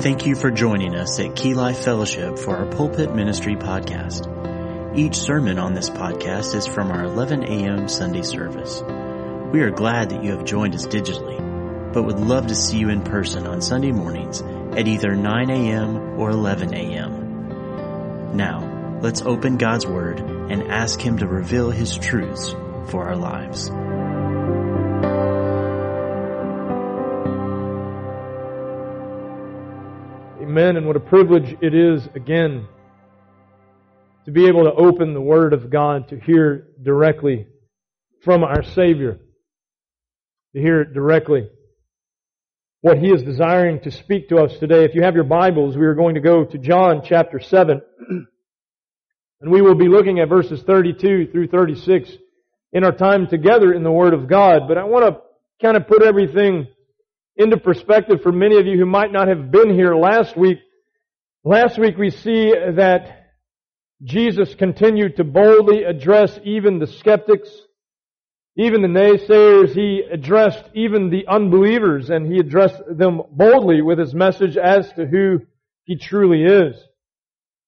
Thank you for joining us at Key Life Fellowship for our Pulpit Ministry podcast. Each sermon on this podcast is from our 11 a.m. Sunday service. We are glad that you have joined us digitally, but would love to see you in person on Sunday mornings at either 9 a.m. or 11 a.m. Now, let's open God's Word and ask Him to reveal His truths for our lives. Amen. And what a privilege it is, again, to be able to open the Word of God, to hear directly from our Savior, to hear directly what He is desiring to speak to us today. If you have your Bibles, we are going to go to John chapter 7, and we will be looking at verses 32 through 36 in our time together in the Word of God. But I want to kind of put everything into perspective for many of you who might not have been here last week. Last week we see that Jesus continued to boldly address even the skeptics, even the naysayers. He addressed even the unbelievers and he addressed them boldly with his message as to who he truly is.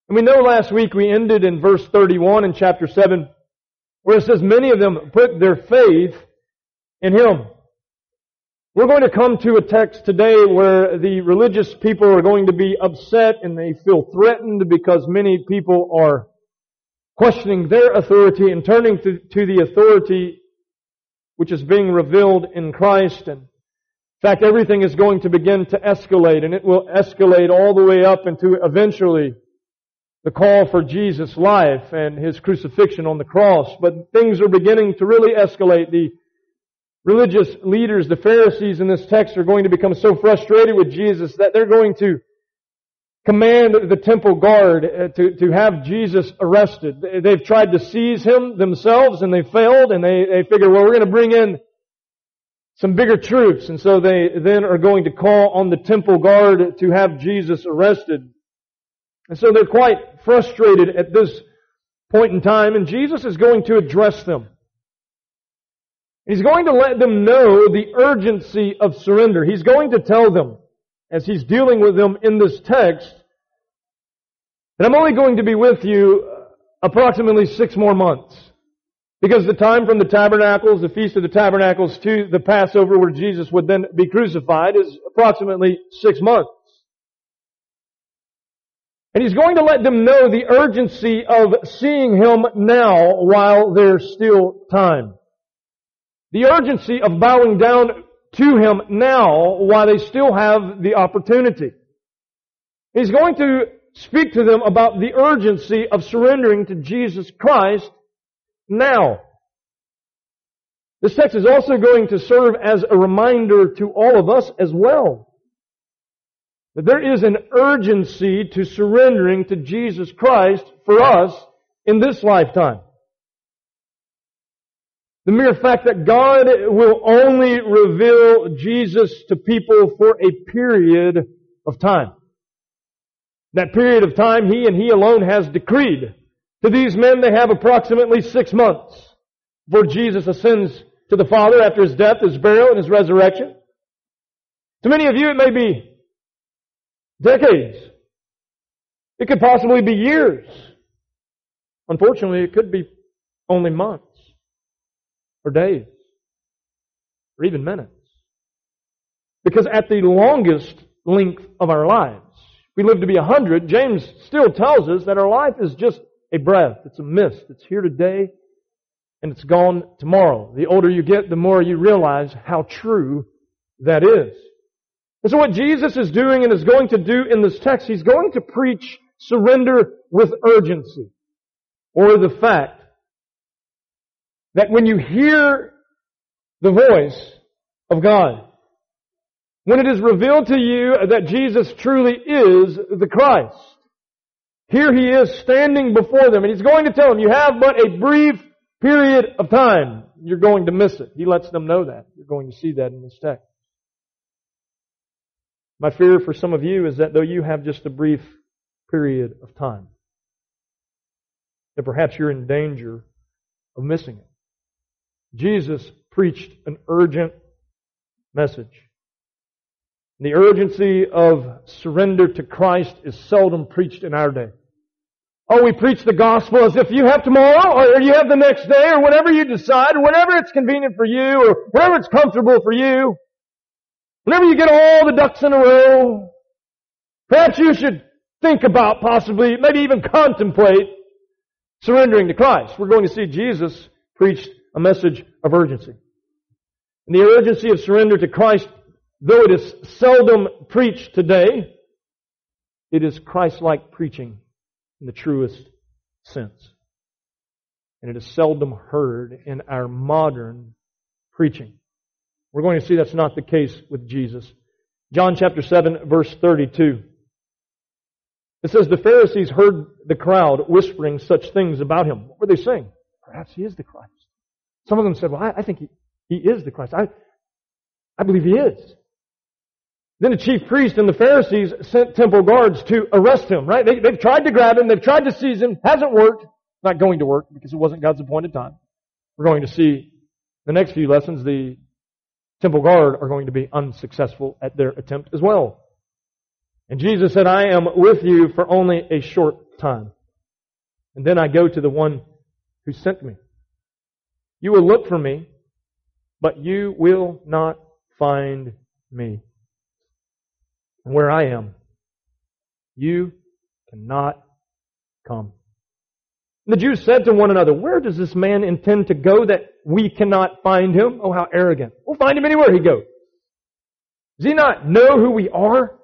And we know last week we ended in verse 31 in chapter 7 where it says many of them put their faith in him. We're going to come to a text today where the religious people are going to be upset and they feel threatened because many people are questioning their authority and turning to, to the authority which is being revealed in Christ. And in fact, everything is going to begin to escalate and it will escalate all the way up into eventually the call for Jesus' life and His crucifixion on the cross. But things are beginning to really escalate. The religious leaders, the Pharisees in this text are going to become so frustrated with Jesus that they're going to command the temple guard uh, to, to have Jesus arrested. They've tried to seize him themselves and they failed and they, they figure, well, we're going to bring in some bigger troops. And so they then are going to call on the temple guard to have Jesus arrested. And so they're quite frustrated at this point in time and Jesus is going to address them. He's going to let them know the urgency of surrender. He's going to tell them, as he's dealing with them in this text, that I'm only going to be with you approximately six more months. Because the time from the tabernacles, the Feast of the Tabernacles, to the Passover where Jesus would then be crucified is approximately six months. And he's going to let them know the urgency of seeing him now while there's still time. The urgency of bowing down to Him now while they still have the opportunity. He's going to speak to them about the urgency of surrendering to Jesus Christ now. This text is also going to serve as a reminder to all of us as well. That there is an urgency to surrendering to Jesus Christ for us in this lifetime. The mere fact that God will only reveal Jesus to people for a period of time. That period of time He and He alone has decreed. To these men they have approximately six months before Jesus ascends to the Father after His death, His burial, and His resurrection. To many of you it may be decades. It could possibly be years. Unfortunately, it could be only months or days or even minutes. Because at the longest length of our lives, we live to be a hundred, James still tells us that our life is just a breath. It's a mist. It's here today and it's gone tomorrow. The older you get, the more you realize how true that is. And so what Jesus is doing and is going to do in this text, He's going to preach surrender with urgency. Or the fact that when you hear the voice of God, when it is revealed to you that Jesus truly is the Christ, here he is standing before them and he's going to tell them, you have but a brief period of time. You're going to miss it. He lets them know that. You're going to see that in this text. My fear for some of you is that though you have just a brief period of time, that perhaps you're in danger of missing it. Jesus preached an urgent message. The urgency of surrender to Christ is seldom preached in our day. Oh, we preach the gospel as if you have tomorrow or you have the next day or whatever you decide or whatever it's convenient for you or whatever it's comfortable for you. Whenever you get all the ducks in a row, perhaps you should think about possibly, maybe even contemplate surrendering to Christ. We're going to see Jesus preach a message of urgency. And the urgency of surrender to Christ, though it is seldom preached today, it is Christ-like preaching in the truest sense. And it is seldom heard in our modern preaching. We're going to see that's not the case with Jesus. John chapter 7 verse 32. It says the Pharisees heard the crowd whispering such things about him. What were they saying? Perhaps he is the Christ. Some of them said, well, I, I think he, he is the Christ. I, I believe he is. Then the chief priest and the Pharisees sent temple guards to arrest him, right? They, they've tried to grab him. They've tried to seize him. Hasn't worked. Not going to work because it wasn't God's appointed time. We're going to see the next few lessons, the temple guard are going to be unsuccessful at their attempt as well. And Jesus said, I am with you for only a short time. And then I go to the one who sent me. You will look for me, but you will not find me. Where I am, you cannot come. The Jews said to one another, Where does this man intend to go that we cannot find him? Oh, how arrogant. We'll find him anywhere he goes. Does he not know who we are?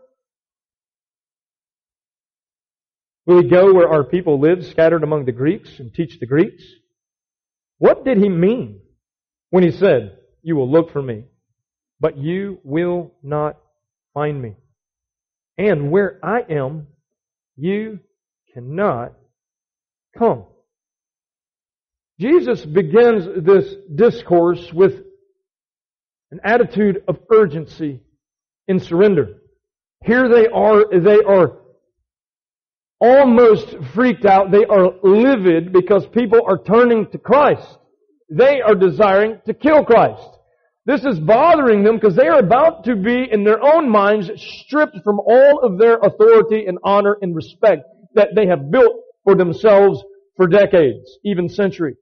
Will he go where our people live, scattered among the Greeks, and teach the Greeks? What did he mean when he said, You will look for me, but you will not find me? And where I am, you cannot come. Jesus begins this discourse with an attitude of urgency in surrender. Here they are, they are almost freaked out. They are livid because people are turning to Christ. They are desiring to kill Christ. This is bothering them because they are about to be, in their own minds, stripped from all of their authority and honor and respect that they have built for themselves for decades, even centuries.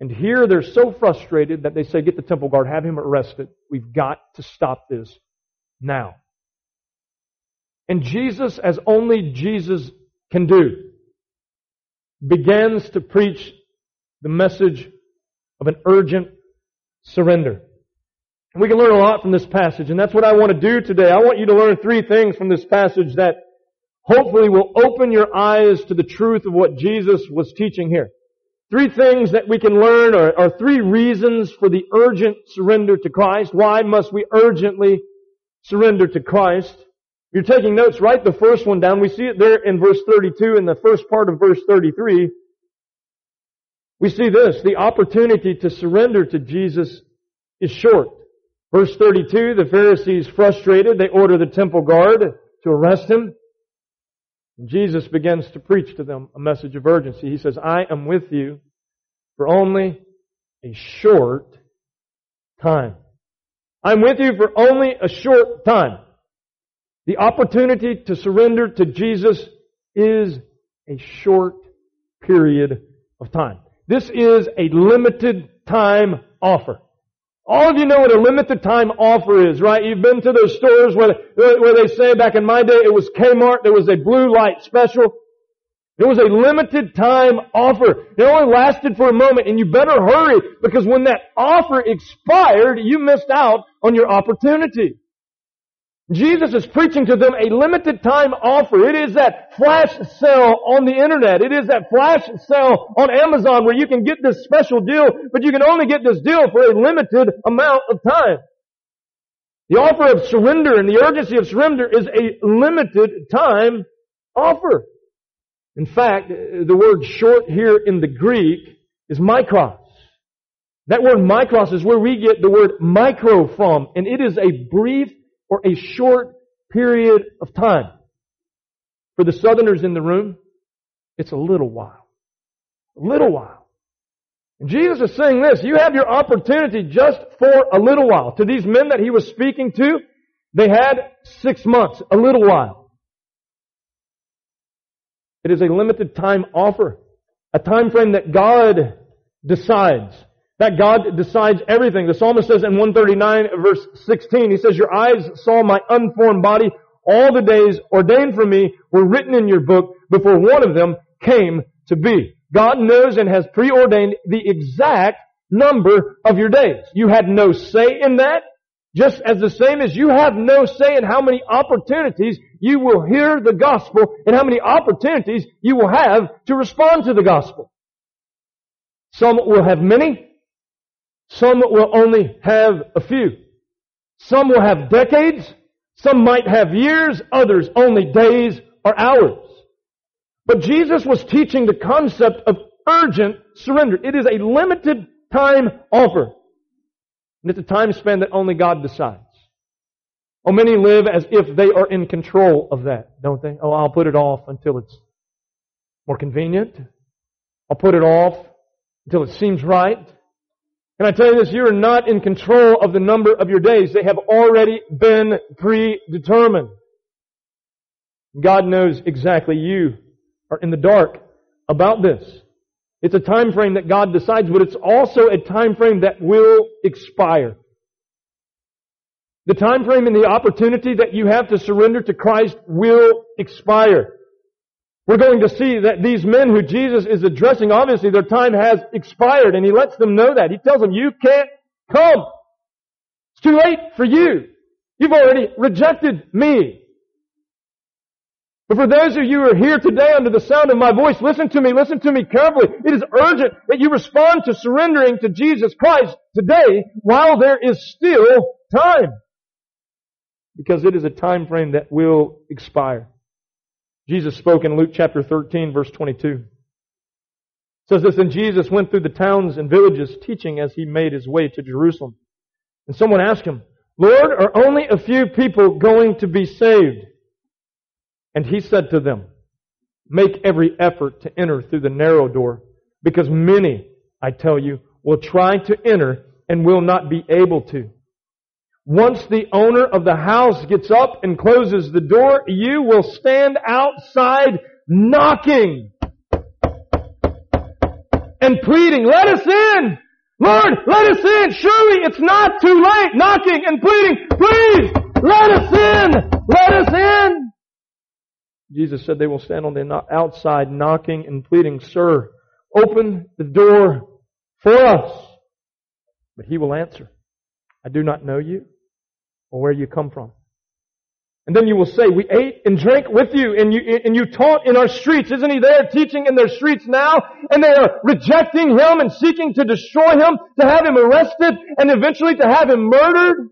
And here they're so frustrated that they say, get the temple guard, have him arrested. We've got to stop this now. And Jesus, as only Jesus can do, begins to preach the message of an urgent surrender. And we can learn a lot from this passage, and that's what I want to do today. I want you to learn three things from this passage that hopefully will open your eyes to the truth of what Jesus was teaching here. Three things that we can learn are, are three reasons for the urgent surrender to Christ. Why must we urgently surrender to Christ? You're taking notes, write the first one down. We see it there in verse 32 in the first part of verse 33. We see this, the opportunity to surrender to Jesus is short. Verse 32, the Pharisees frustrated, they order the temple guard to arrest him. Jesus begins to preach to them a message of urgency. He says, I am with you for only a short time. I'm with you for only a short time. The opportunity to surrender to Jesus is a short period of time. This is a limited time offer. All of you know what a limited time offer is, right? You've been to those stores where, where they say back in my day it was Kmart, there was a blue light special. It was a limited time offer. It only lasted for a moment and you better hurry because when that offer expired, you missed out on your opportunity. Jesus is preaching to them a limited time offer. It is that flash sale on the internet. It is that flash sale on Amazon where you can get this special deal, but you can only get this deal for a limited amount of time. The offer of surrender and the urgency of surrender is a limited time offer. In fact, the word short here in the Greek is mikros. That word mikros is where we get the word micro from, and it is a brief for a short period of time. For the southerners in the room, it's a little while. A little while. And Jesus is saying this, you have your opportunity just for a little while. To these men that he was speaking to, they had six months, a little while. It is a limited time offer. A time frame that God decides. That God decides everything. The psalmist says in 139 verse 16, he says, Your eyes saw my unformed body. All the days ordained for me were written in your book before one of them came to be. God knows and has preordained the exact number of your days. You had no say in that. Just as the same as you have no say in how many opportunities you will hear the gospel and how many opportunities you will have to respond to the gospel. Some will have many. Some will only have a few. Some will have decades. Some might have years. Others only days or hours. But Jesus was teaching the concept of urgent surrender. It is a limited time offer. And it's a time span that only God decides. Oh, many live as if they are in control of that, don't they? Oh, I'll put it off until it's more convenient. I'll put it off until it seems right. Can I tell you this? You are not in control of the number of your days. They have already been predetermined. God knows exactly you are in the dark about this. It's a time frame that God decides, but it's also a time frame that will expire. The time frame and the opportunity that you have to surrender to Christ will expire. We're going to see that these men who Jesus is addressing, obviously their time has expired and he lets them know that. He tells them, you can't come. It's too late for you. You've already rejected me. But for those of you who are here today under the sound of my voice, listen to me, listen to me carefully. It is urgent that you respond to surrendering to Jesus Christ today while there is still time. Because it is a time frame that will expire. Jesus spoke in Luke chapter 13 verse 22. It says this, and Jesus went through the towns and villages teaching as he made his way to Jerusalem. And someone asked him, Lord, are only a few people going to be saved? And he said to them, Make every effort to enter through the narrow door, because many, I tell you, will try to enter and will not be able to. Once the owner of the house gets up and closes the door, you will stand outside knocking and pleading, let us in! Lord, let us in! Surely it's not too late! Knocking and pleading, please! Let us in! Let us in! Jesus said they will stand on the outside knocking and pleading, Sir, open the door for us. But he will answer, I do not know you or where you come from. And then you will say, we ate and drank with you and you, and you taught in our streets. Isn't he there teaching in their streets now? And they are rejecting him and seeking to destroy him, to have him arrested and eventually to have him murdered.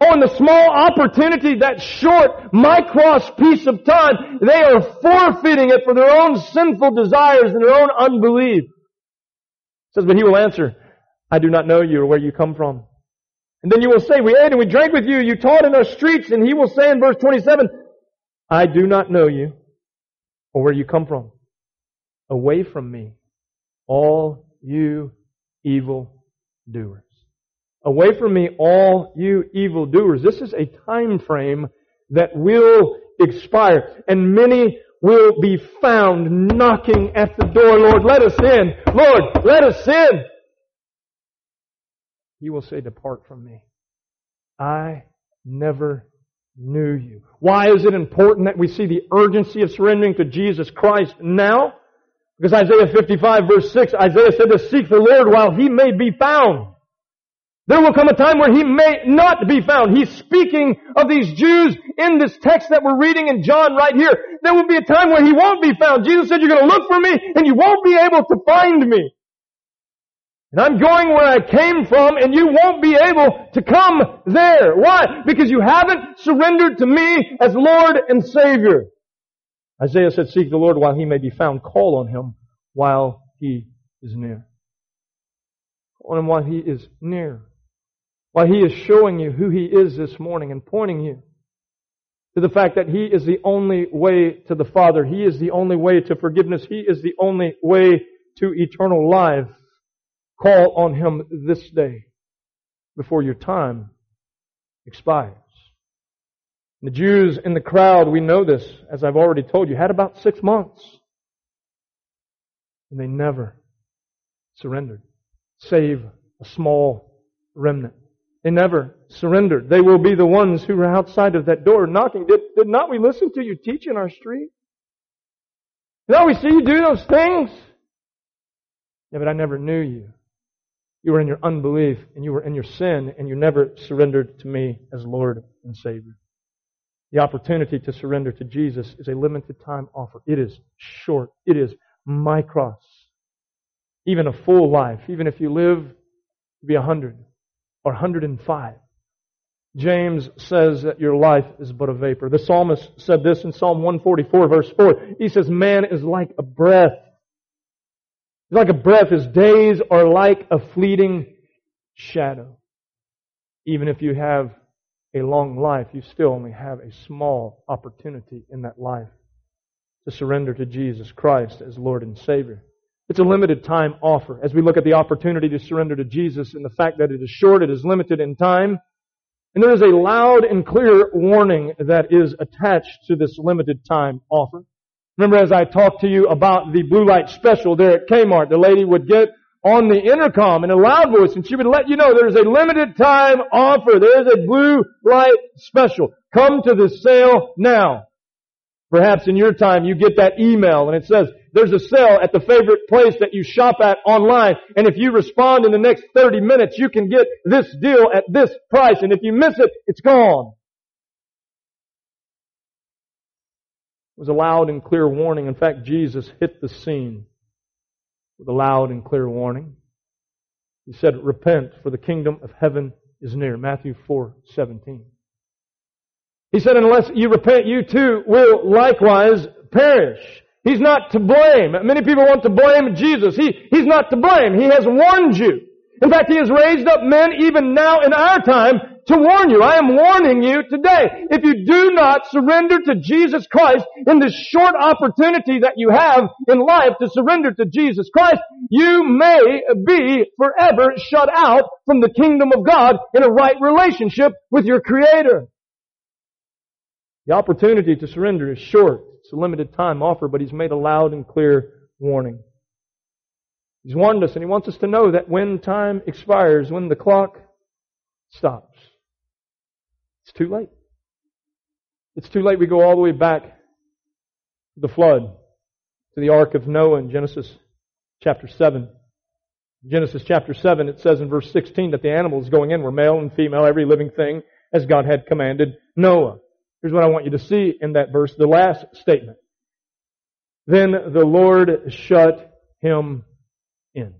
Oh, and the small opportunity, that short mikros piece of time, they are forfeiting it for their own sinful desires and their own unbelief. It says, but he will answer, I do not know you or where you come from. And then you will say, we ate and we drank with you, you taught in our streets, and he will say in verse 27, I do not know you or where you come from. Away from me, all you evil doers. Away from me, all you evil doers. This is a time frame that will expire, and many will be found knocking at the door. Lord, let us in. Lord, let us in. He will say, depart from me. I never knew you. Why is it important that we see the urgency of surrendering to Jesus Christ now? Because Isaiah 55 verse 6, Isaiah said to seek the Lord while he may be found. There will come a time where he may not be found. He's speaking of these Jews in this text that we're reading in John right here. There will be a time where he won't be found. Jesus said, you're going to look for me and you won't be able to find me. And I'm going where I came from and you won't be able to come there. Why? Because you haven't surrendered to me as Lord and Savior. Isaiah said, seek the Lord while he may be found. Call on him while he is near. Call on him while he is near. Why He is showing you who He is this morning and pointing you to the fact that He is the only way to the Father. He is the only way to forgiveness. He is the only way to eternal life, call on Him this day before your time expires. The Jews in the crowd, we know this, as I've already told you, had about six months. And they never surrendered, save a small remnant. They never surrendered. They will be the ones who are outside of that door knocking. Did, did not we listen to you teach in our street? Did not we see you do those things? Yeah, but I never knew you. You were in your unbelief and you were in your sin and you never surrendered to me as Lord and Savior. The opportunity to surrender to Jesus is a limited time offer. It is short. It is mikros. Even a full life, even if you live to be 100 or 105. James says that your life is but a vapor. The psalmist said this in Psalm 144 verse 4. He says, man is like a breath. He's like a breath. His days are like a fleeting shadow. Even if you have a long life, you still only have a small opportunity in that life to surrender to Jesus Christ as Lord and Savior. It's a limited time offer. As we look at the opportunity to surrender to Jesus and the fact that it is short, it is limited in time, and there is a loud and clear warning that is attached to this limited time offer. Remember as I talked to you about the blue light special there at Kmart, the lady would get on the intercom in a loud voice and she would let you know there's a limited time offer. There is a blue light special. Come to the sale now. Perhaps in your time you get that email and it says, there's a sale at the favorite place that you shop at online and if you respond in the next 30 minutes you can get this deal at this price and if you miss it, it's gone. Was a loud and clear warning. In fact, Jesus hit the scene with a loud and clear warning. He said, repent for the kingdom of heaven is near. Matthew 4, 17. He said, unless you repent, you too will likewise perish. He's not to blame. Many people want to blame Jesus. He, he's not to blame. He has warned you. In fact, He has raised up men even now in our time to warn you. I am warning you today. If you do not surrender to Jesus Christ in this short opportunity that you have in life to surrender to Jesus Christ, you may be forever shut out from the kingdom of God in a right relationship with your Creator. The opportunity to surrender is short. It's a limited time offer, but He's made a loud and clear warning. He's warned us and He wants us to know that when time expires, when the clock stops, it's too late. It's too late. We go all the way back to the flood, to the ark of Noah in Genesis chapter 7. Genesis chapter 7, it says in verse 16 that the animals going in were male and female, every living thing, as God had commanded Noah. Here's what I want you to see in that verse, the last statement. Then the Lord shut him in.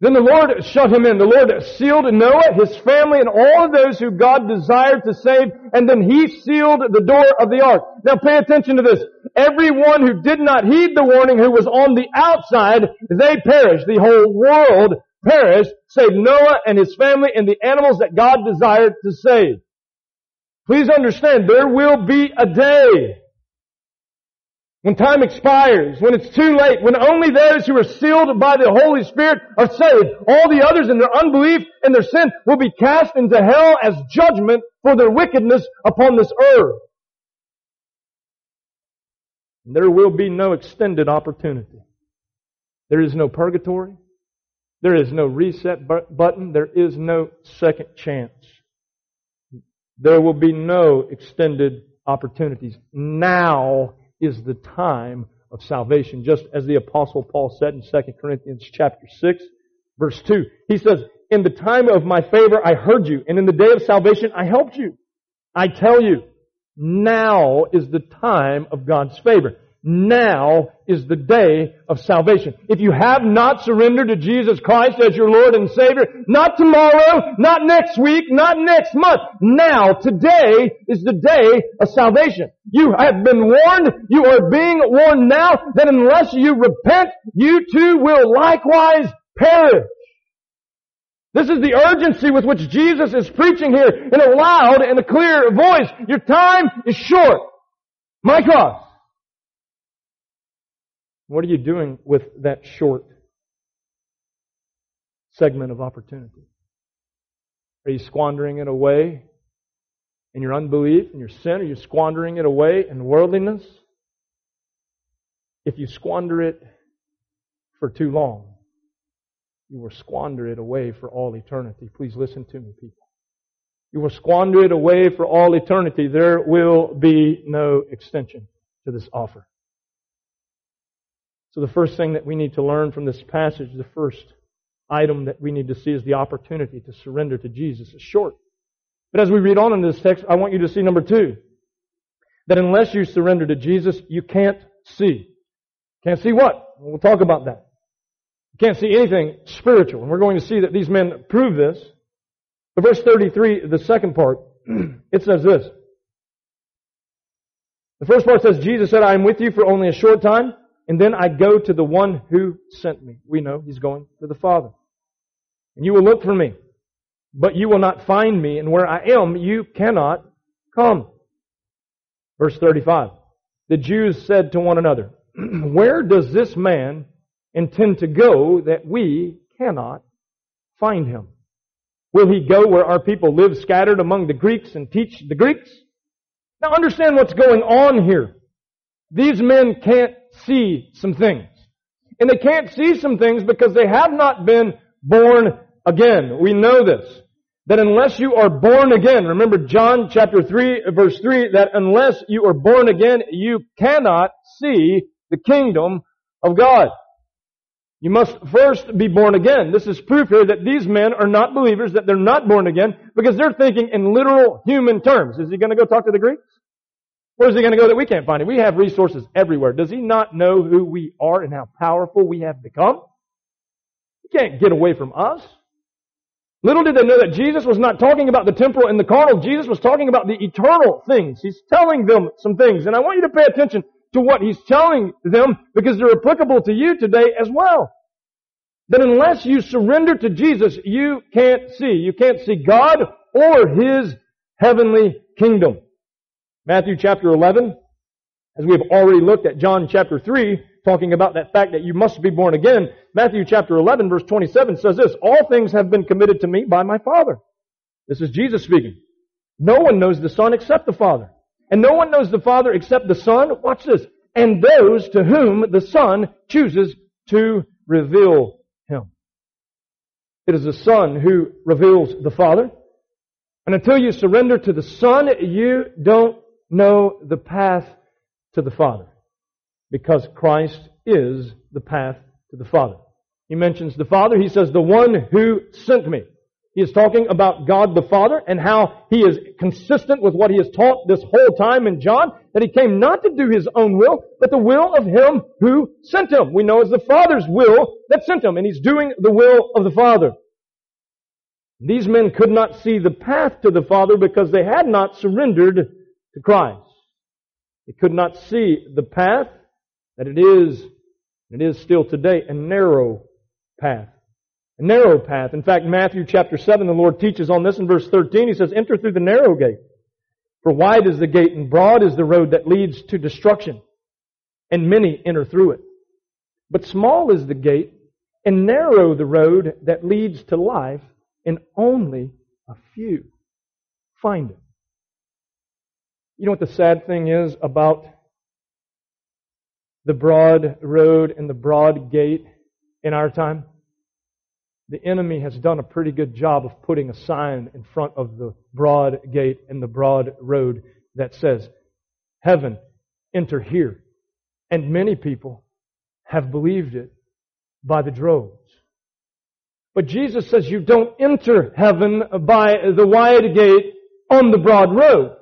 Then the Lord shut him in. The Lord sealed Noah, his family, and all of those who God desired to save, and then he sealed the door of the ark. Now pay attention to this. Everyone who did not heed the warning, who was on the outside, they perished. The whole world perished, save Noah and his family and the animals that God desired to save. Please understand, there will be a day when time expires, when it's too late, when only those who are sealed by the Holy Spirit are saved, all the others in their unbelief and their sin will be cast into hell as judgment for their wickedness upon this earth. There will be no extended opportunity. There is no purgatory. There is no reset button. There is no second chance. There will be no extended opportunities. Now is the time of salvation, just as the apostle Paul said in 2 Corinthians chapter 6, verse 2. He says, in the time of my favor I heard you, and in the day of salvation I helped you. I tell you, now is the time of God's favor. Now is the day of salvation. If you have not surrendered to Jesus Christ as your Lord and Savior, not tomorrow, not next week, not next month, now, today is the day of salvation. You have been warned, you are being warned now that unless you repent, you too will likewise perish. This is the urgency with which Jesus is preaching here in a loud and a clear voice. Your time is short. Mikros. What are you doing with that short segment of opportunity? Are you squandering it away in your unbelief and your sin? Are you squandering it away in worldliness? If you squander it for too long, you will squander it away for all eternity. Please listen to me, people. You will squander it away for all eternity. There will be no extension to this offer. So the first thing that we need to learn from this passage, the first item that we need to see is the opportunity to surrender to Jesus. It's short. But as we read on in this text, I want you to see number two. That unless you surrender to Jesus, you can't see. Can't see what? We'll talk about that. You can't see anything spiritual. And we're going to see that these men prove this. But verse 33, the second part, it says this. The first part says, Jesus said, I am with you for only a short time, and then I go to the one who sent me. We know he's going to the Father. And you will look for me, but you will not find me, and where I am, you cannot come. Verse 35. The Jews said to one another, Where does this man intend to go that we cannot find him? Will he go where our people live scattered among the Greeks and teach the Greeks? Now understand what's going on here. These men can't see some things. And they can't see some things because they have not been born again. We know this. That unless you are born again, remember John chapter 3 verse 3, that unless you are born again, you cannot see the kingdom of God. You must first be born again. This is proof here that these men are not believers, that they're not born again, because they're thinking in literal human terms. Is he going to go talk to the Greeks? Where is he going to go that we can't find him? We have resources everywhere. Does he not know who we are and how powerful we have become? He can't get away from us. Little did they know that Jesus was not talking about the temporal and the carnal. Jesus was talking about the eternal things. He's telling them some things. And I want you to pay attention to what he's telling them because they're applicable to you today as well. That unless you surrender to Jesus, you can't see. You can't see God or His heavenly kingdom. Matthew chapter 11, as we have already looked at John chapter 3, talking about that fact that you must be born again, Matthew chapter 11 verse 27 says this, All things have been committed to me by my Father. This is Jesus speaking. No one knows the Son except the Father. And no one knows the Father except the Son. Watch this. And those to whom the Son chooses to reveal Him. It is the Son who reveals the Father. And until you surrender to the Son, you don't know the path to the Father. Because Christ is the path to the Father. He mentions the Father. He says, the one who sent me. He is talking about God the Father and how He is consistent with what He has taught this whole time in John, that He came not to do His own will, but the will of Him who sent Him. We know it's the Father's will that sent Him, and He's doing the will of the Father. These men could not see the path to the Father because they had not surrendered to Christ. They could not see the path that it is, it is still today, a narrow path. A narrow path. In fact, Matthew chapter 7, the Lord teaches on this in verse 13. He says, enter through the narrow gate. For wide is the gate and broad is the road that leads to destruction. And many enter through it. But small is the gate and narrow the road that leads to life and only a few find it. You know what the sad thing is about the broad road and the broad gate in our time? the enemy has done a pretty good job of putting a sign in front of the broad gate and the broad road that says, Heaven, enter here. And many people have believed it by the droves. But Jesus says you don't enter heaven by the wide gate on the broad road.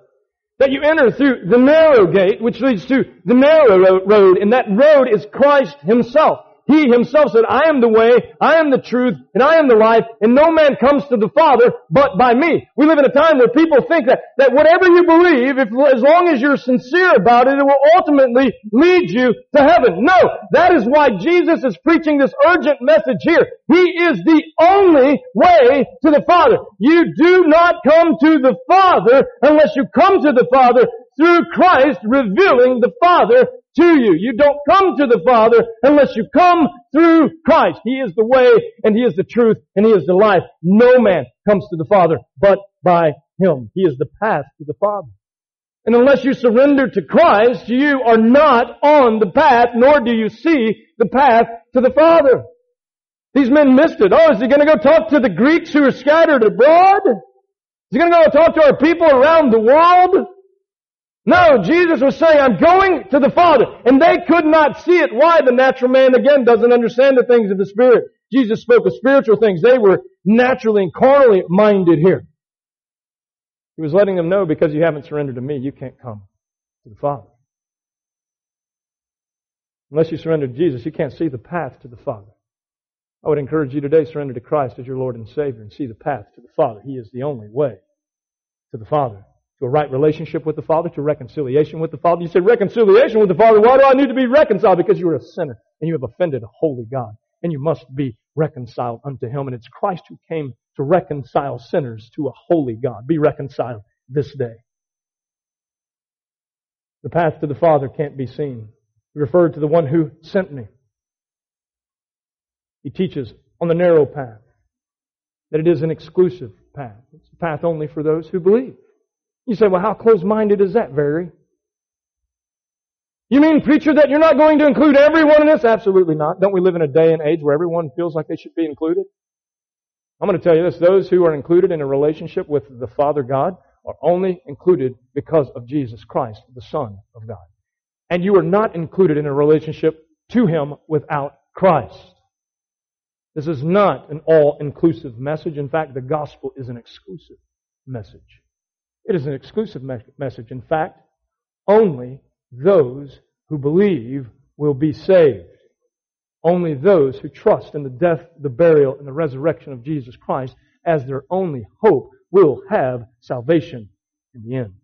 That you enter through the narrow gate, which leads to the narrow road, and that road is Christ Himself. He himself said, I am the way, I am the truth, and I am the life, and no man comes to the Father but by me. We live in a time where people think that, that whatever you believe, if, as long as you're sincere about it, it will ultimately lead you to heaven. No, that is why Jesus is preaching this urgent message here. He is the only way to the Father. You do not come to the Father unless you come to the Father through Christ revealing the Father to you. You don't come to the Father unless you come through Christ. He is the way and He is the truth and He is the life. No man comes to the Father but by Him. He is the path to the Father. And unless you surrender to Christ, you are not on the path, nor do you see the path to the Father. These men missed it. Oh, is he going to go talk to the Greeks who are scattered abroad? Is he going to go talk to our people around the world? No, Jesus was saying, I'm going to the Father. And they could not see it. Why? The natural man, again, doesn't understand the things of the Spirit. Jesus spoke of spiritual things. They were naturally and carnally minded here. He was letting them know because you haven't surrendered to me, you can't come to the Father. Unless you surrender to Jesus, you can't see the path to the Father. I would encourage you today, surrender to Christ as your Lord and Savior and see the path to the Father. He is the only way to the Father to a right relationship with the Father, to reconciliation with the Father. You say reconciliation with the Father. Why do I need to be reconciled? Because you are a sinner and you have offended a holy God and you must be reconciled unto Him. And it's Christ who came to reconcile sinners to a holy God. Be reconciled this day. The path to the Father can't be seen. He referred to the one who sent me. He teaches on the narrow path that it is an exclusive path. It's a path only for those who believe. You say, well, how close-minded is that, Very? You mean, preacher, that you're not going to include everyone in this? Absolutely not. Don't we live in a day and age where everyone feels like they should be included? I'm going to tell you this. Those who are included in a relationship with the Father God are only included because of Jesus Christ, the Son of God. And you are not included in a relationship to Him without Christ. This is not an all-inclusive message. In fact, the gospel is an exclusive message. It is an exclusive me- message. In fact, only those who believe will be saved. Only those who trust in the death, the burial, and the resurrection of Jesus Christ as their only hope will have salvation in the end.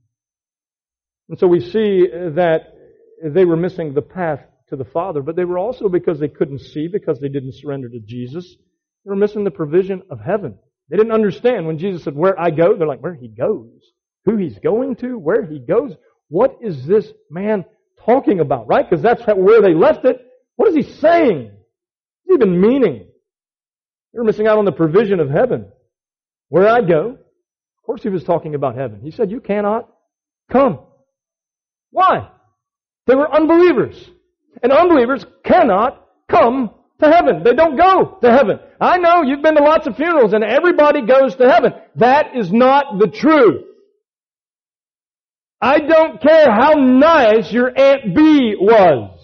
And so we see uh, that they were missing the path to the Father, but they were also because they couldn't see, because they didn't surrender to Jesus, they were missing the provision of heaven. They didn't understand when Jesus said, Where I go, they're like, Where he goes who he's going to, where he goes. What is this man talking about, right? Because that's where they left it. What is he saying? What's he even meaning? They're missing out on the provision of heaven. Where I go, of course he was talking about heaven. He said, you cannot come. Why? They were unbelievers. And unbelievers cannot come to heaven. They don't go to heaven. I know you've been to lots of funerals and everybody goes to heaven. That is not the truth. I don't care how nice your Aunt B was.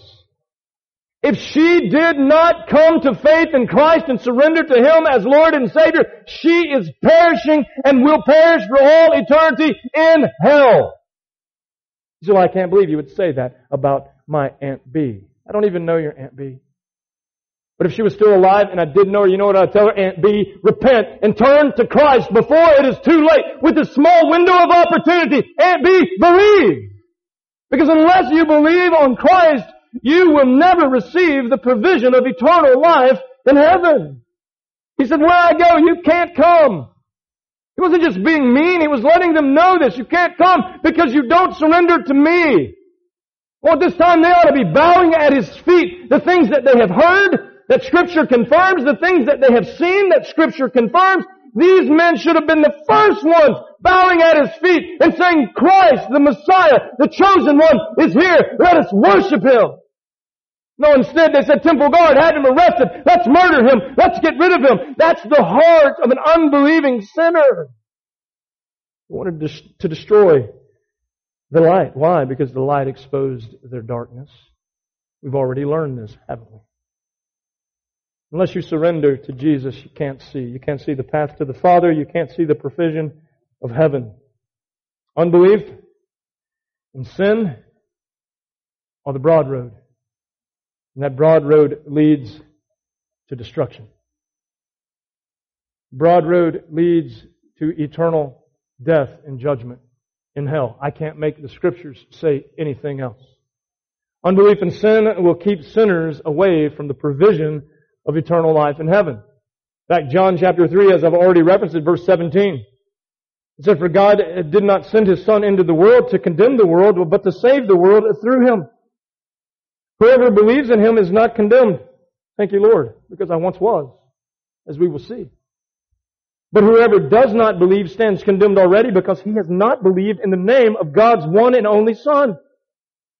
If she did not come to faith in Christ and surrender to Him as Lord and Savior, she is perishing and will perish for all eternity in hell. So I can't believe you would say that about my Aunt B. I don't even know your Aunt B. But if she was still alive and I didn't know her, you know what I'd tell her? Aunt B, repent and turn to Christ before it is too late with this small window of opportunity. Aunt B, believe. Because unless you believe on Christ, you will never receive the provision of eternal life in heaven. He said, where I go, you can't come. He wasn't just being mean, he was letting them know this. You can't come because you don't surrender to me. Well, at this time they ought to be bowing at his feet. The things that they have heard, that Scripture confirms, the things that they have seen that Scripture confirms, these men should have been the first ones bowing at his feet and saying, Christ, the Messiah, the chosen one, is here. Let us worship him. No, instead they said, temple guard, had him arrested. Let's murder him. Let's get rid of him. That's the heart of an unbelieving sinner. Wanted to destroy the light. Why? Because the light exposed their darkness. We've already learned this, haven't we? Unless you surrender to Jesus, you can't see. You can't see the path to the Father. You can't see the provision of heaven. Unbelief and sin are the broad road. And that broad road leads to destruction. Broad road leads to eternal death and judgment in hell. I can't make the scriptures say anything else. Unbelief and sin will keep sinners away from the provision of eternal life in heaven. In fact, John chapter 3, as I've already referenced it, verse 17. It said, For God uh, did not send His Son into the world to condemn the world, but to save the world through Him. Whoever believes in him is not condemned. Thank you, Lord, because I once was, as we will see. But whoever does not believe stands condemned already because he has not believed in the name of God's one and only Son.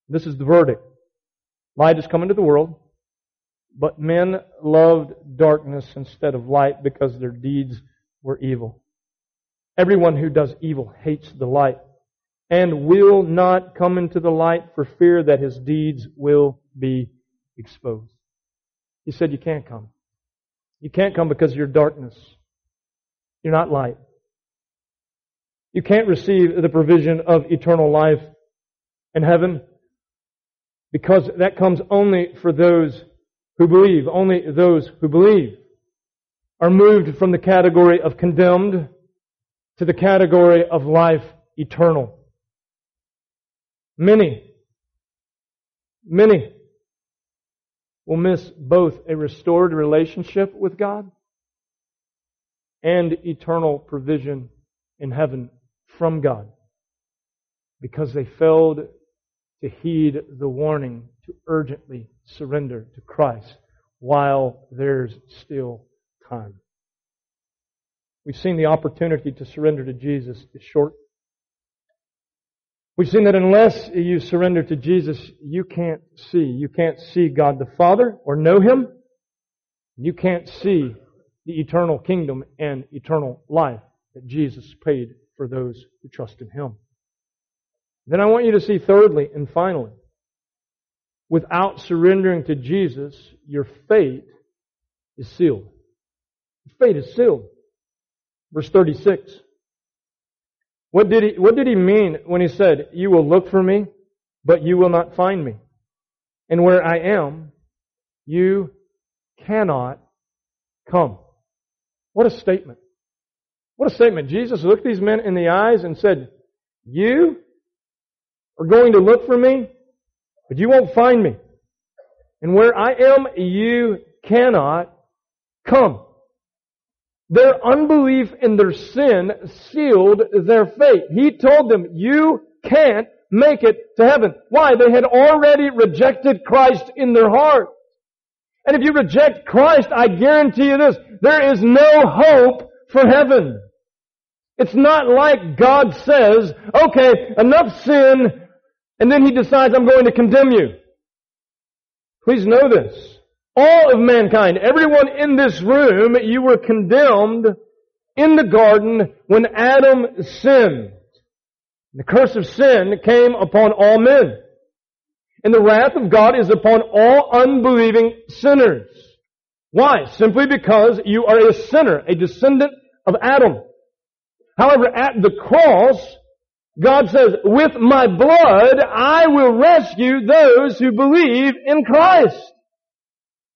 This is the verdict. Light has come into the world, but men loved darkness instead of light because their deeds were evil. Everyone who does evil hates the light and will not come into the light for fear that his deeds will be exposed. He said, You can't come. You can't come because you're darkness. You're not light. You can't receive the provision of eternal life in heaven because that comes only for those who believe. Only those who believe are moved from the category of condemned to the category of life eternal. Many, many will miss both a restored relationship with God and eternal provision in heaven from God because they failed to heed the warning to urgently surrender to Christ while there's still time. We've seen the opportunity to surrender to Jesus is short. We've seen that unless you surrender to Jesus, you can't see. You can't see God the Father or know Him. You can't see the eternal kingdom and eternal life that Jesus paid for those who trust in Him. Then I want you to see thirdly and finally, without surrendering to Jesus, your fate is sealed. Your fate is sealed. Verse 36. What did he, what did he mean when he said, you will look for me, but you will not find me? And where I am, you cannot come. What a statement. What a statement. Jesus looked these men in the eyes and said, You are going to look for me, but you won't find me. And where I am, you cannot come. Their unbelief in their sin sealed their fate. He told them, you can't make it to heaven. Why? They had already rejected Christ in their heart. And if you reject Christ, I guarantee you this, there is no hope for heaven. It's not like God says, okay, enough sin, and then He decides I'm going to condemn you. Please know this. All of mankind, everyone in this room, you were condemned in the garden when Adam sinned. The curse of sin came upon all men. And the wrath of God is upon all unbelieving sinners. Why? Simply because you are a sinner, a descendant of Adam. However, at the cross, God says, with my blood, I will rescue those who believe in Christ.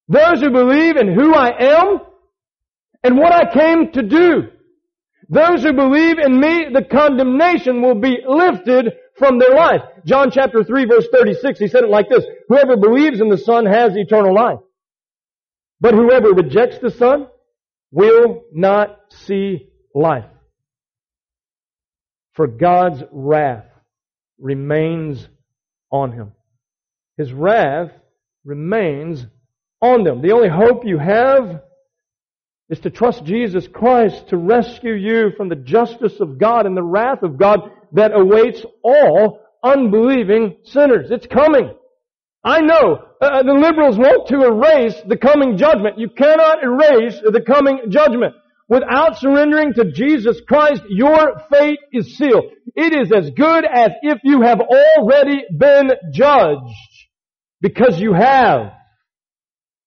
Those who believe in who I am and what I came to do. Those who believe in me, the condemnation will be lifted from their life. John chapter 3 verse 36, he said it like this, whoever believes in the Son has eternal life. But whoever rejects the Son will not see life. For God's wrath remains on him. His wrath remains on them. The only hope you have is to trust Jesus Christ to rescue you from the justice of God and the wrath of God that awaits all unbelieving sinners. It's coming. I know uh, uh, the liberals want to erase the coming judgment. You cannot erase the coming judgment. Without surrendering to Jesus Christ, your fate is sealed. It is as good as if you have already been judged. Because you have.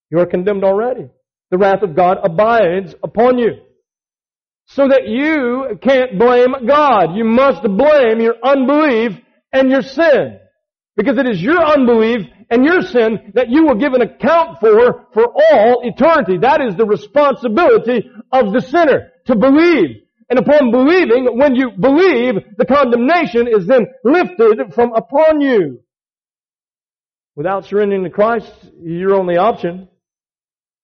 You are condemned already. The wrath of God abides upon you. So that you can't blame God. You must blame your unbelief and your sin. Because it is your unbelief and your sin that you will give an account for for all eternity. That is the responsibility of the sinner, to believe. And upon believing, when you believe, the condemnation is then lifted from upon you. Without surrendering to Christ, your only option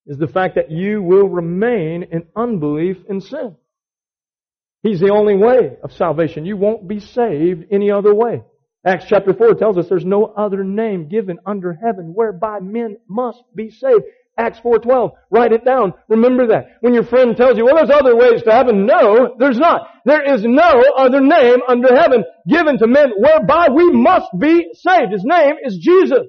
is the fact that you will remain in unbelief and sin. He's the only way of salvation. You won't be saved any other way. Acts chapter 4 tells us there's no other name given under heaven whereby men must be saved. Acts 4.12. Write it down. Remember that. When your friend tells you, well, there's other ways to heaven. No, there's not. There is no other name under heaven given to men whereby we must be saved. His name is Jesus.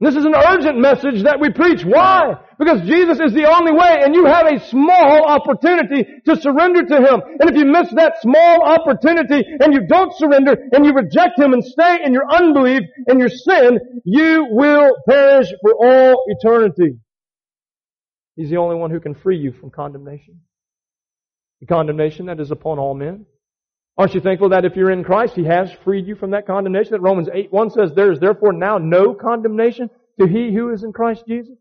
This is an urgent message that we preach. Why? Because Jesus is the only way and you have a small opportunity to surrender to Him. And if you miss that small opportunity and you don't surrender and you reject Him and stay in your unbelief and your sin, you will perish for all eternity. He's the only one who can free you from condemnation. The condemnation that is upon all men. Aren't you thankful that if you're in Christ, He has freed you from that condemnation? That Romans 8 1 says, There is therefore now no condemnation to he who is in Christ Jesus.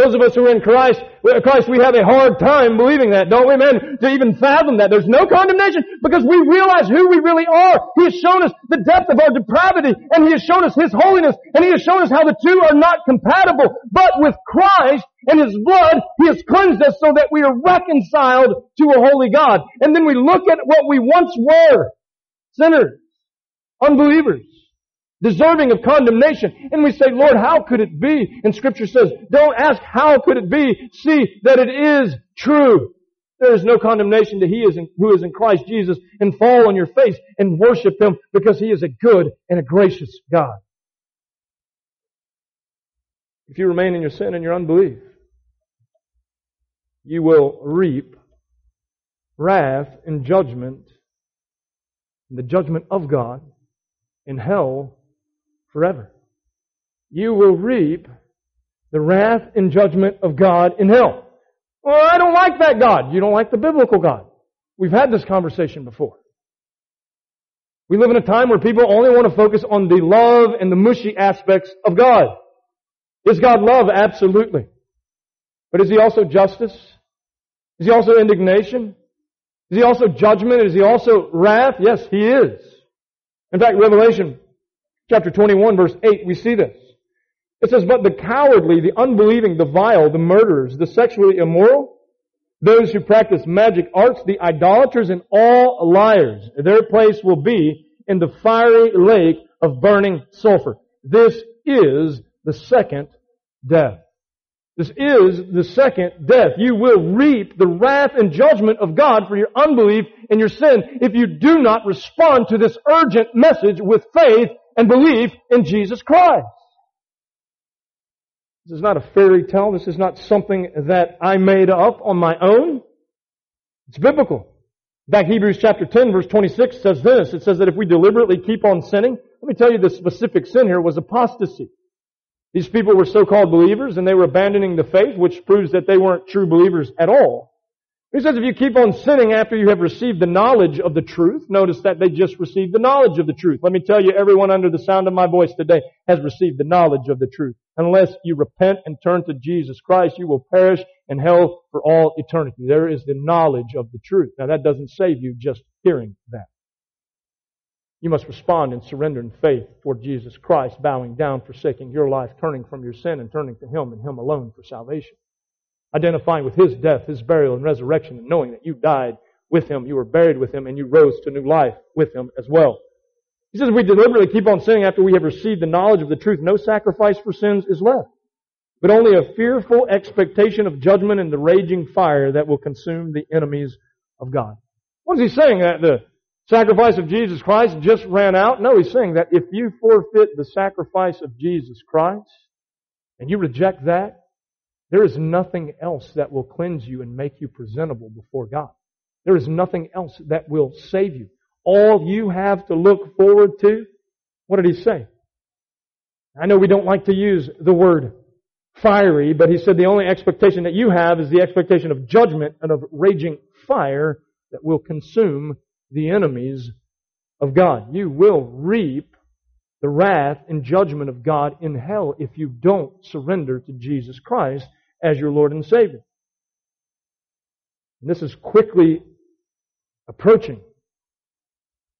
Those of us who are in Christ, Christ, we have a hard time believing that, don't we, man? To even fathom that. There's no condemnation because we realize who we really are. He has shown us the depth of our depravity and He has shown us His holiness and He has shown us how the two are not compatible. But with Christ and His blood, He has cleansed us so that we are reconciled to a holy God. And then we look at what we once were. Sinners. Unbelievers deserving of condemnation. And we say, Lord, how could it be? And scripture says, don't ask how could it be. See that it is true. There is no condemnation to he is in, who is in Christ Jesus and fall on your face and worship him because he is a good and a gracious God. If you remain in your sin and your unbelief, you will reap wrath and judgment, and the judgment of God in hell forever. You will reap the wrath and judgment of God in hell. Well, I don't like that God. You don't like the biblical God. We've had this conversation before. We live in a time where people only want to focus on the love and the mushy aspects of God. Is God love? Absolutely. But is He also justice? Is He also indignation? Is He also judgment? Is He also wrath? Yes, He is. In fact, Revelation chapter 21 verse 8, we see this. It says, but the cowardly, the unbelieving, the vile, the murderers, the sexually immoral, those who practice magic arts, the idolaters, and all liars, their place will be in the fiery lake of burning sulfur. This is the second death. This is the second death. You will reap the wrath and judgment of God for your unbelief and your sin if you do not respond to this urgent message with faith and believe in Jesus Christ. This is not a fairy tale. This is not something that I made up on my own. It's biblical. Fact, Hebrews chapter 10 verse 26 says this. It says that if we deliberately keep on sinning, let me tell you the specific sin here was apostasy. These people were so-called believers and they were abandoning the faith, which proves that they weren't true believers at all. He says if you keep on sinning after you have received the knowledge of the truth, notice that they just received the knowledge of the truth. Let me tell you, everyone under the sound of my voice today has received the knowledge of the truth. Unless you repent and turn to Jesus Christ, you will perish in hell for all eternity. There is the knowledge of the truth. Now that doesn't save you just hearing that. You must respond in surrender and faith toward Jesus Christ, bowing down, forsaking your life, turning from your sin and turning to Him and Him alone for salvation identifying with His death, His burial, and resurrection, and knowing that you died with Him, you were buried with Him, and you rose to new life with Him as well. He says if we deliberately keep on sinning after we have received the knowledge of the truth, no sacrifice for sins is left, but only a fearful expectation of judgment and the raging fire that will consume the enemies of God. What is he saying? That the sacrifice of Jesus Christ just ran out? No, he's saying that if you forfeit the sacrifice of Jesus Christ, and you reject that, there is nothing else that will cleanse you and make you presentable before God. There is nothing else that will save you. All you have to look forward to, what did he say? I know we don't like to use the word fiery, but he said the only expectation that you have is the expectation of judgment and of raging fire that will consume the enemies of God. You will reap the wrath and judgment of God in hell if you don't surrender to Jesus Christ as your Lord and Savior. And this is quickly approaching.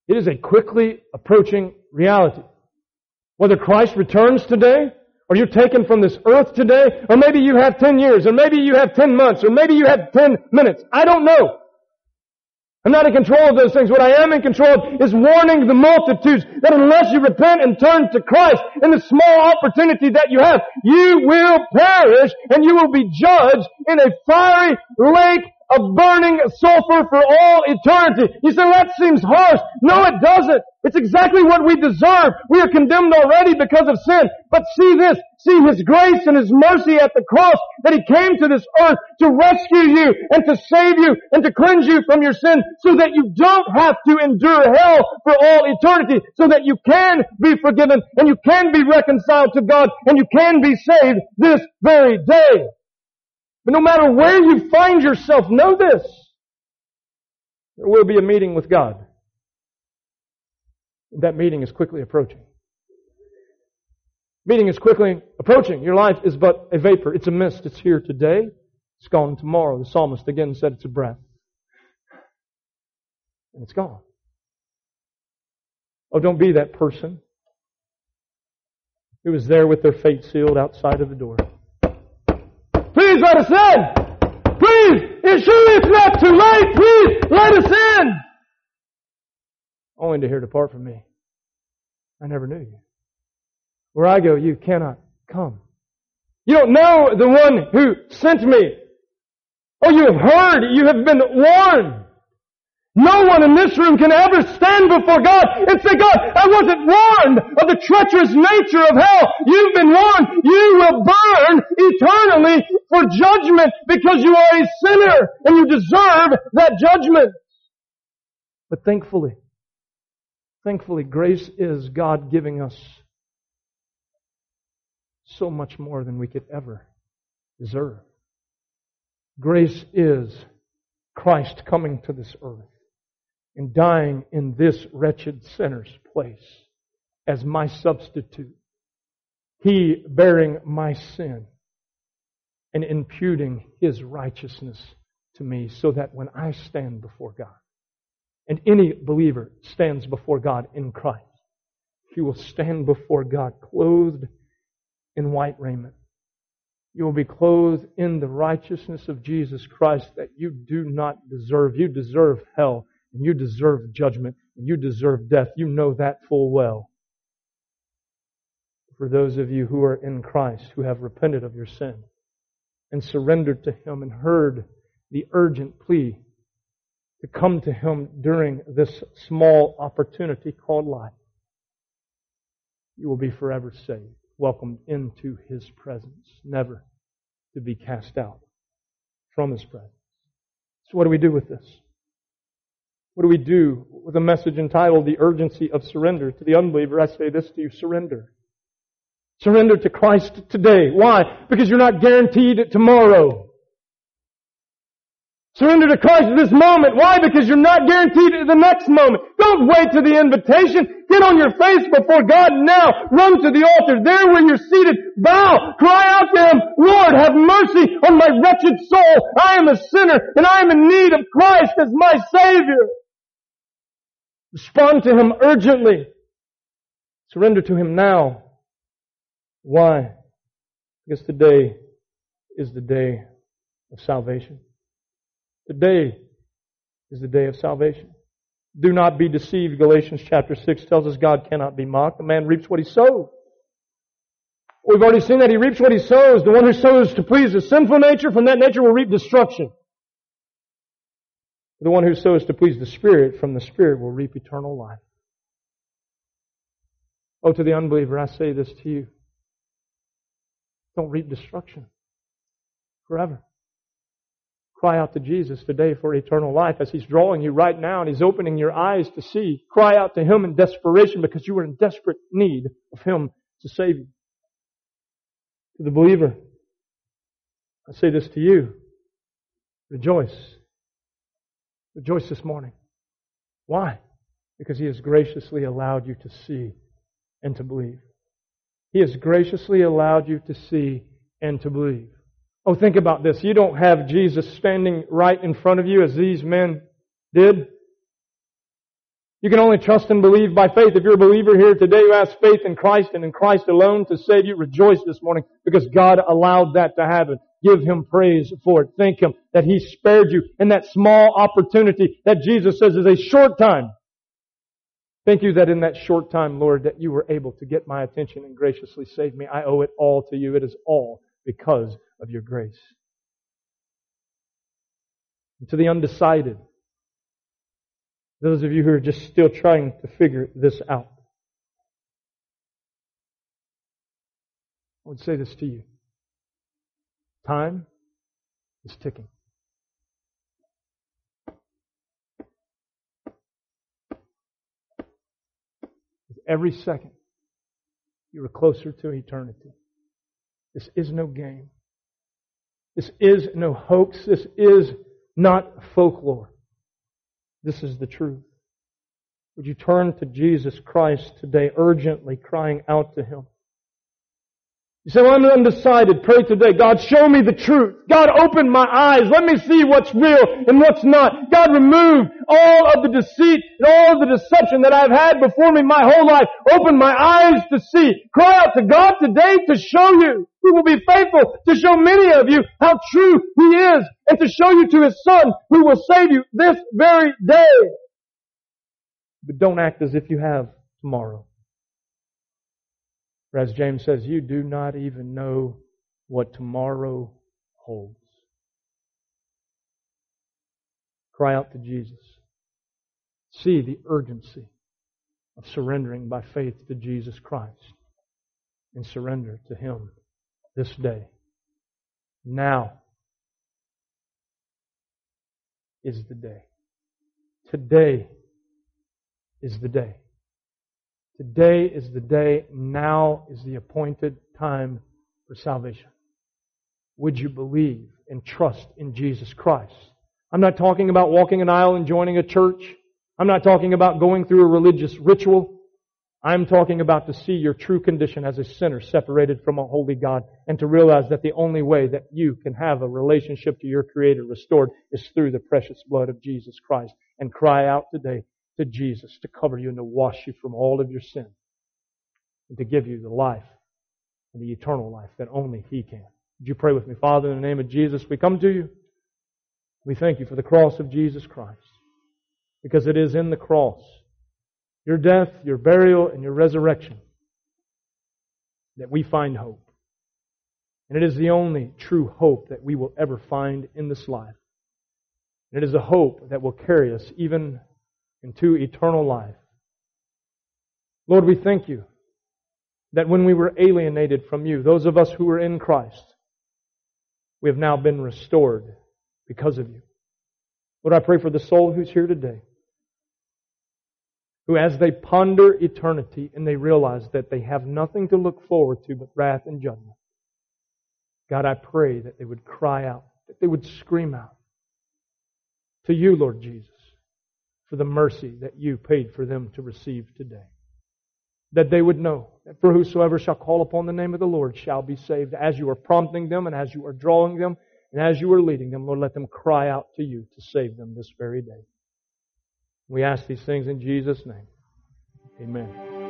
It is a quickly approaching reality. Whether Christ returns today, or you're taken from this earth today, or maybe you have 10 years, or maybe you have 10 months, or maybe you have 10 minutes. I don't know. I'm not in control of those things. What I am in control of is warning the multitudes that unless you repent and turn to Christ in the small opportunity that you have, you will perish and you will be judged in a fiery lake of burning sulfur for all eternity. You say, that seems harsh. No, it doesn't. It's exactly what we deserve. We are condemned already because of sin. But see this, see His grace and His mercy at the cross that He came to this earth to rescue you and to save you and to cleanse you from your sin so that you don't have to endure hell for all eternity so that you can be forgiven and you can be reconciled to God and you can be saved this very day. But no matter where you find yourself, know this. There will be a meeting with God. That meeting is quickly approaching. Meeting is quickly approaching. Your life is but a vapor. It's a mist. It's here today. It's gone tomorrow. The psalmist again said it's a breath. And it's gone. Oh, don't be that person who was there with their fate sealed outside of the door. Let us in! Please! Surely it's not too late! Please let us in! Only to hear depart from me. I never knew you. Where I go, you cannot come. You don't know the one who sent me. Oh, you have heard, you have been warned. No one in this room can ever stand before God and say, God, I wasn't warned of the treacherous nature of hell. You've been warned. You will burn eternally for judgment because you are a sinner and you deserve that judgment. But thankfully, thankfully, grace is God giving us so much more than we could ever deserve. Grace is Christ coming to this earth and dying in this wretched sinner's place as my substitute. He bearing my sin and imputing His righteousness to me so that when I stand before God, and any believer stands before God in Christ, he will stand before God clothed in white raiment. You will be clothed in the righteousness of Jesus Christ that you do not deserve. You deserve hell. And you deserve judgment. And you deserve death. You know that full well. For those of you who are in Christ, who have repented of your sin and surrendered to Him and heard the urgent plea to come to Him during this small opportunity called life, you will be forever saved, welcomed into His presence, never to be cast out from His presence. So what do we do with this? What do we do with a message entitled The Urgency of Surrender? To the unbeliever, I say this to you, surrender. Surrender to Christ today. Why? Because you're not guaranteed tomorrow. Surrender to Christ at this moment. Why? Because you're not guaranteed the next moment. Don't wait to the invitation. Get on your face before God now. Run to the altar. There where you're seated, bow. Cry out to Him, Lord, have mercy on my wretched soul. I am a sinner and I am in need of Christ as my Savior. Respond to Him urgently. Surrender to Him now. Why? Because today is the day of salvation. Today is the day of salvation. Do not be deceived. Galatians chapter 6 tells us God cannot be mocked. A man reaps what he sows. We've already seen that he reaps what he sows. The one who sows to please his sinful nature, from that nature will reap destruction. The one who sows to please the Spirit from the Spirit will reap eternal life. Oh, to the unbeliever, I say this to you. Don't reap destruction forever. Cry out to Jesus today for eternal life as He's drawing you right now and He's opening your eyes to see. Cry out to Him in desperation because you are in desperate need of Him to save you. To the believer, I say this to you. Rejoice. Rejoice this morning. Why? Because He has graciously allowed you to see and to believe. He has graciously allowed you to see and to believe. Oh, think about this. You don't have Jesus standing right in front of you as these men did. You can only trust and believe by faith. If you're a believer here today who has faith in Christ and in Christ alone to save you, rejoice this morning because God allowed that to happen. Give Him praise for it. Thank Him that He spared you in that small opportunity that Jesus says is a short time. Thank you that in that short time, Lord, that you were able to get my attention and graciously save me. I owe it all to you. It is all because of your grace. And to the undecided, those of you who are just still trying to figure this out, I would say this to you. Time is ticking. Every second, you are closer to eternity. This is no game. This is no hoax. This is not folklore. This is the truth. Would you turn to Jesus Christ today urgently, crying out to Him? You say, well, I'm undecided. Pray today. God, show me the truth. God, open my eyes. Let me see what's real and what's not. God, remove all of the deceit and all of the deception that I've had before me my whole life. Open my eyes to see. Cry out to God today to show you. He will be faithful to show many of you how true He is and to show you to His Son who will save you this very day. But don't act as if you have tomorrow. As James says, you do not even know what tomorrow holds. Cry out to Jesus. See the urgency of surrendering by faith to Jesus Christ and surrender to Him this day. Now is the day. Today is the day. Today is the day. Now is the appointed time for salvation. Would you believe and trust in Jesus Christ? I'm not talking about walking an aisle and joining a church. I'm not talking about going through a religious ritual. I'm talking about to see your true condition as a sinner separated from a holy God and to realize that the only way that you can have a relationship to your Creator restored is through the precious blood of Jesus Christ. And cry out today, to Jesus to cover you and to wash you from all of your sin and to give you the life and the eternal life that only He can. Would you pray with me? Father, in the name of Jesus, we come to you. We thank you for the cross of Jesus Christ because it is in the cross, your death, your burial, and your resurrection that we find hope. And it is the only true hope that we will ever find in this life. And it is a hope that will carry us even into eternal life. Lord, we thank you that when we were alienated from you, those of us who were in Christ, we have now been restored because of you. Lord, I pray for the soul who's here today, who as they ponder eternity and they realize that they have nothing to look forward to but wrath and judgment, God, I pray that they would cry out, that they would scream out to you, Lord Jesus for the mercy that you paid for them to receive today. That they would know that for whosoever shall call upon the name of the Lord shall be saved. As you are prompting them and as you are drawing them and as you are leading them, Lord, let them cry out to you to save them this very day. We ask these things in Jesus' name. Amen.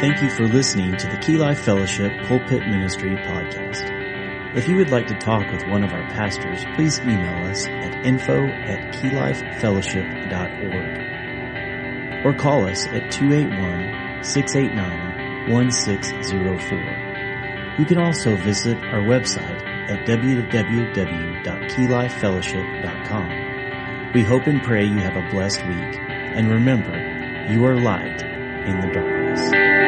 Thank you for listening to the Key Life Fellowship Pulpit Ministry podcast. If you would like to talk with one of our pastors, please email us at info at keylifefellowship.org or call us at 281-689-1604. You can also visit our website at www.keylifefellowship.com. We hope and pray you have a blessed week and remember, you are light in the darkness.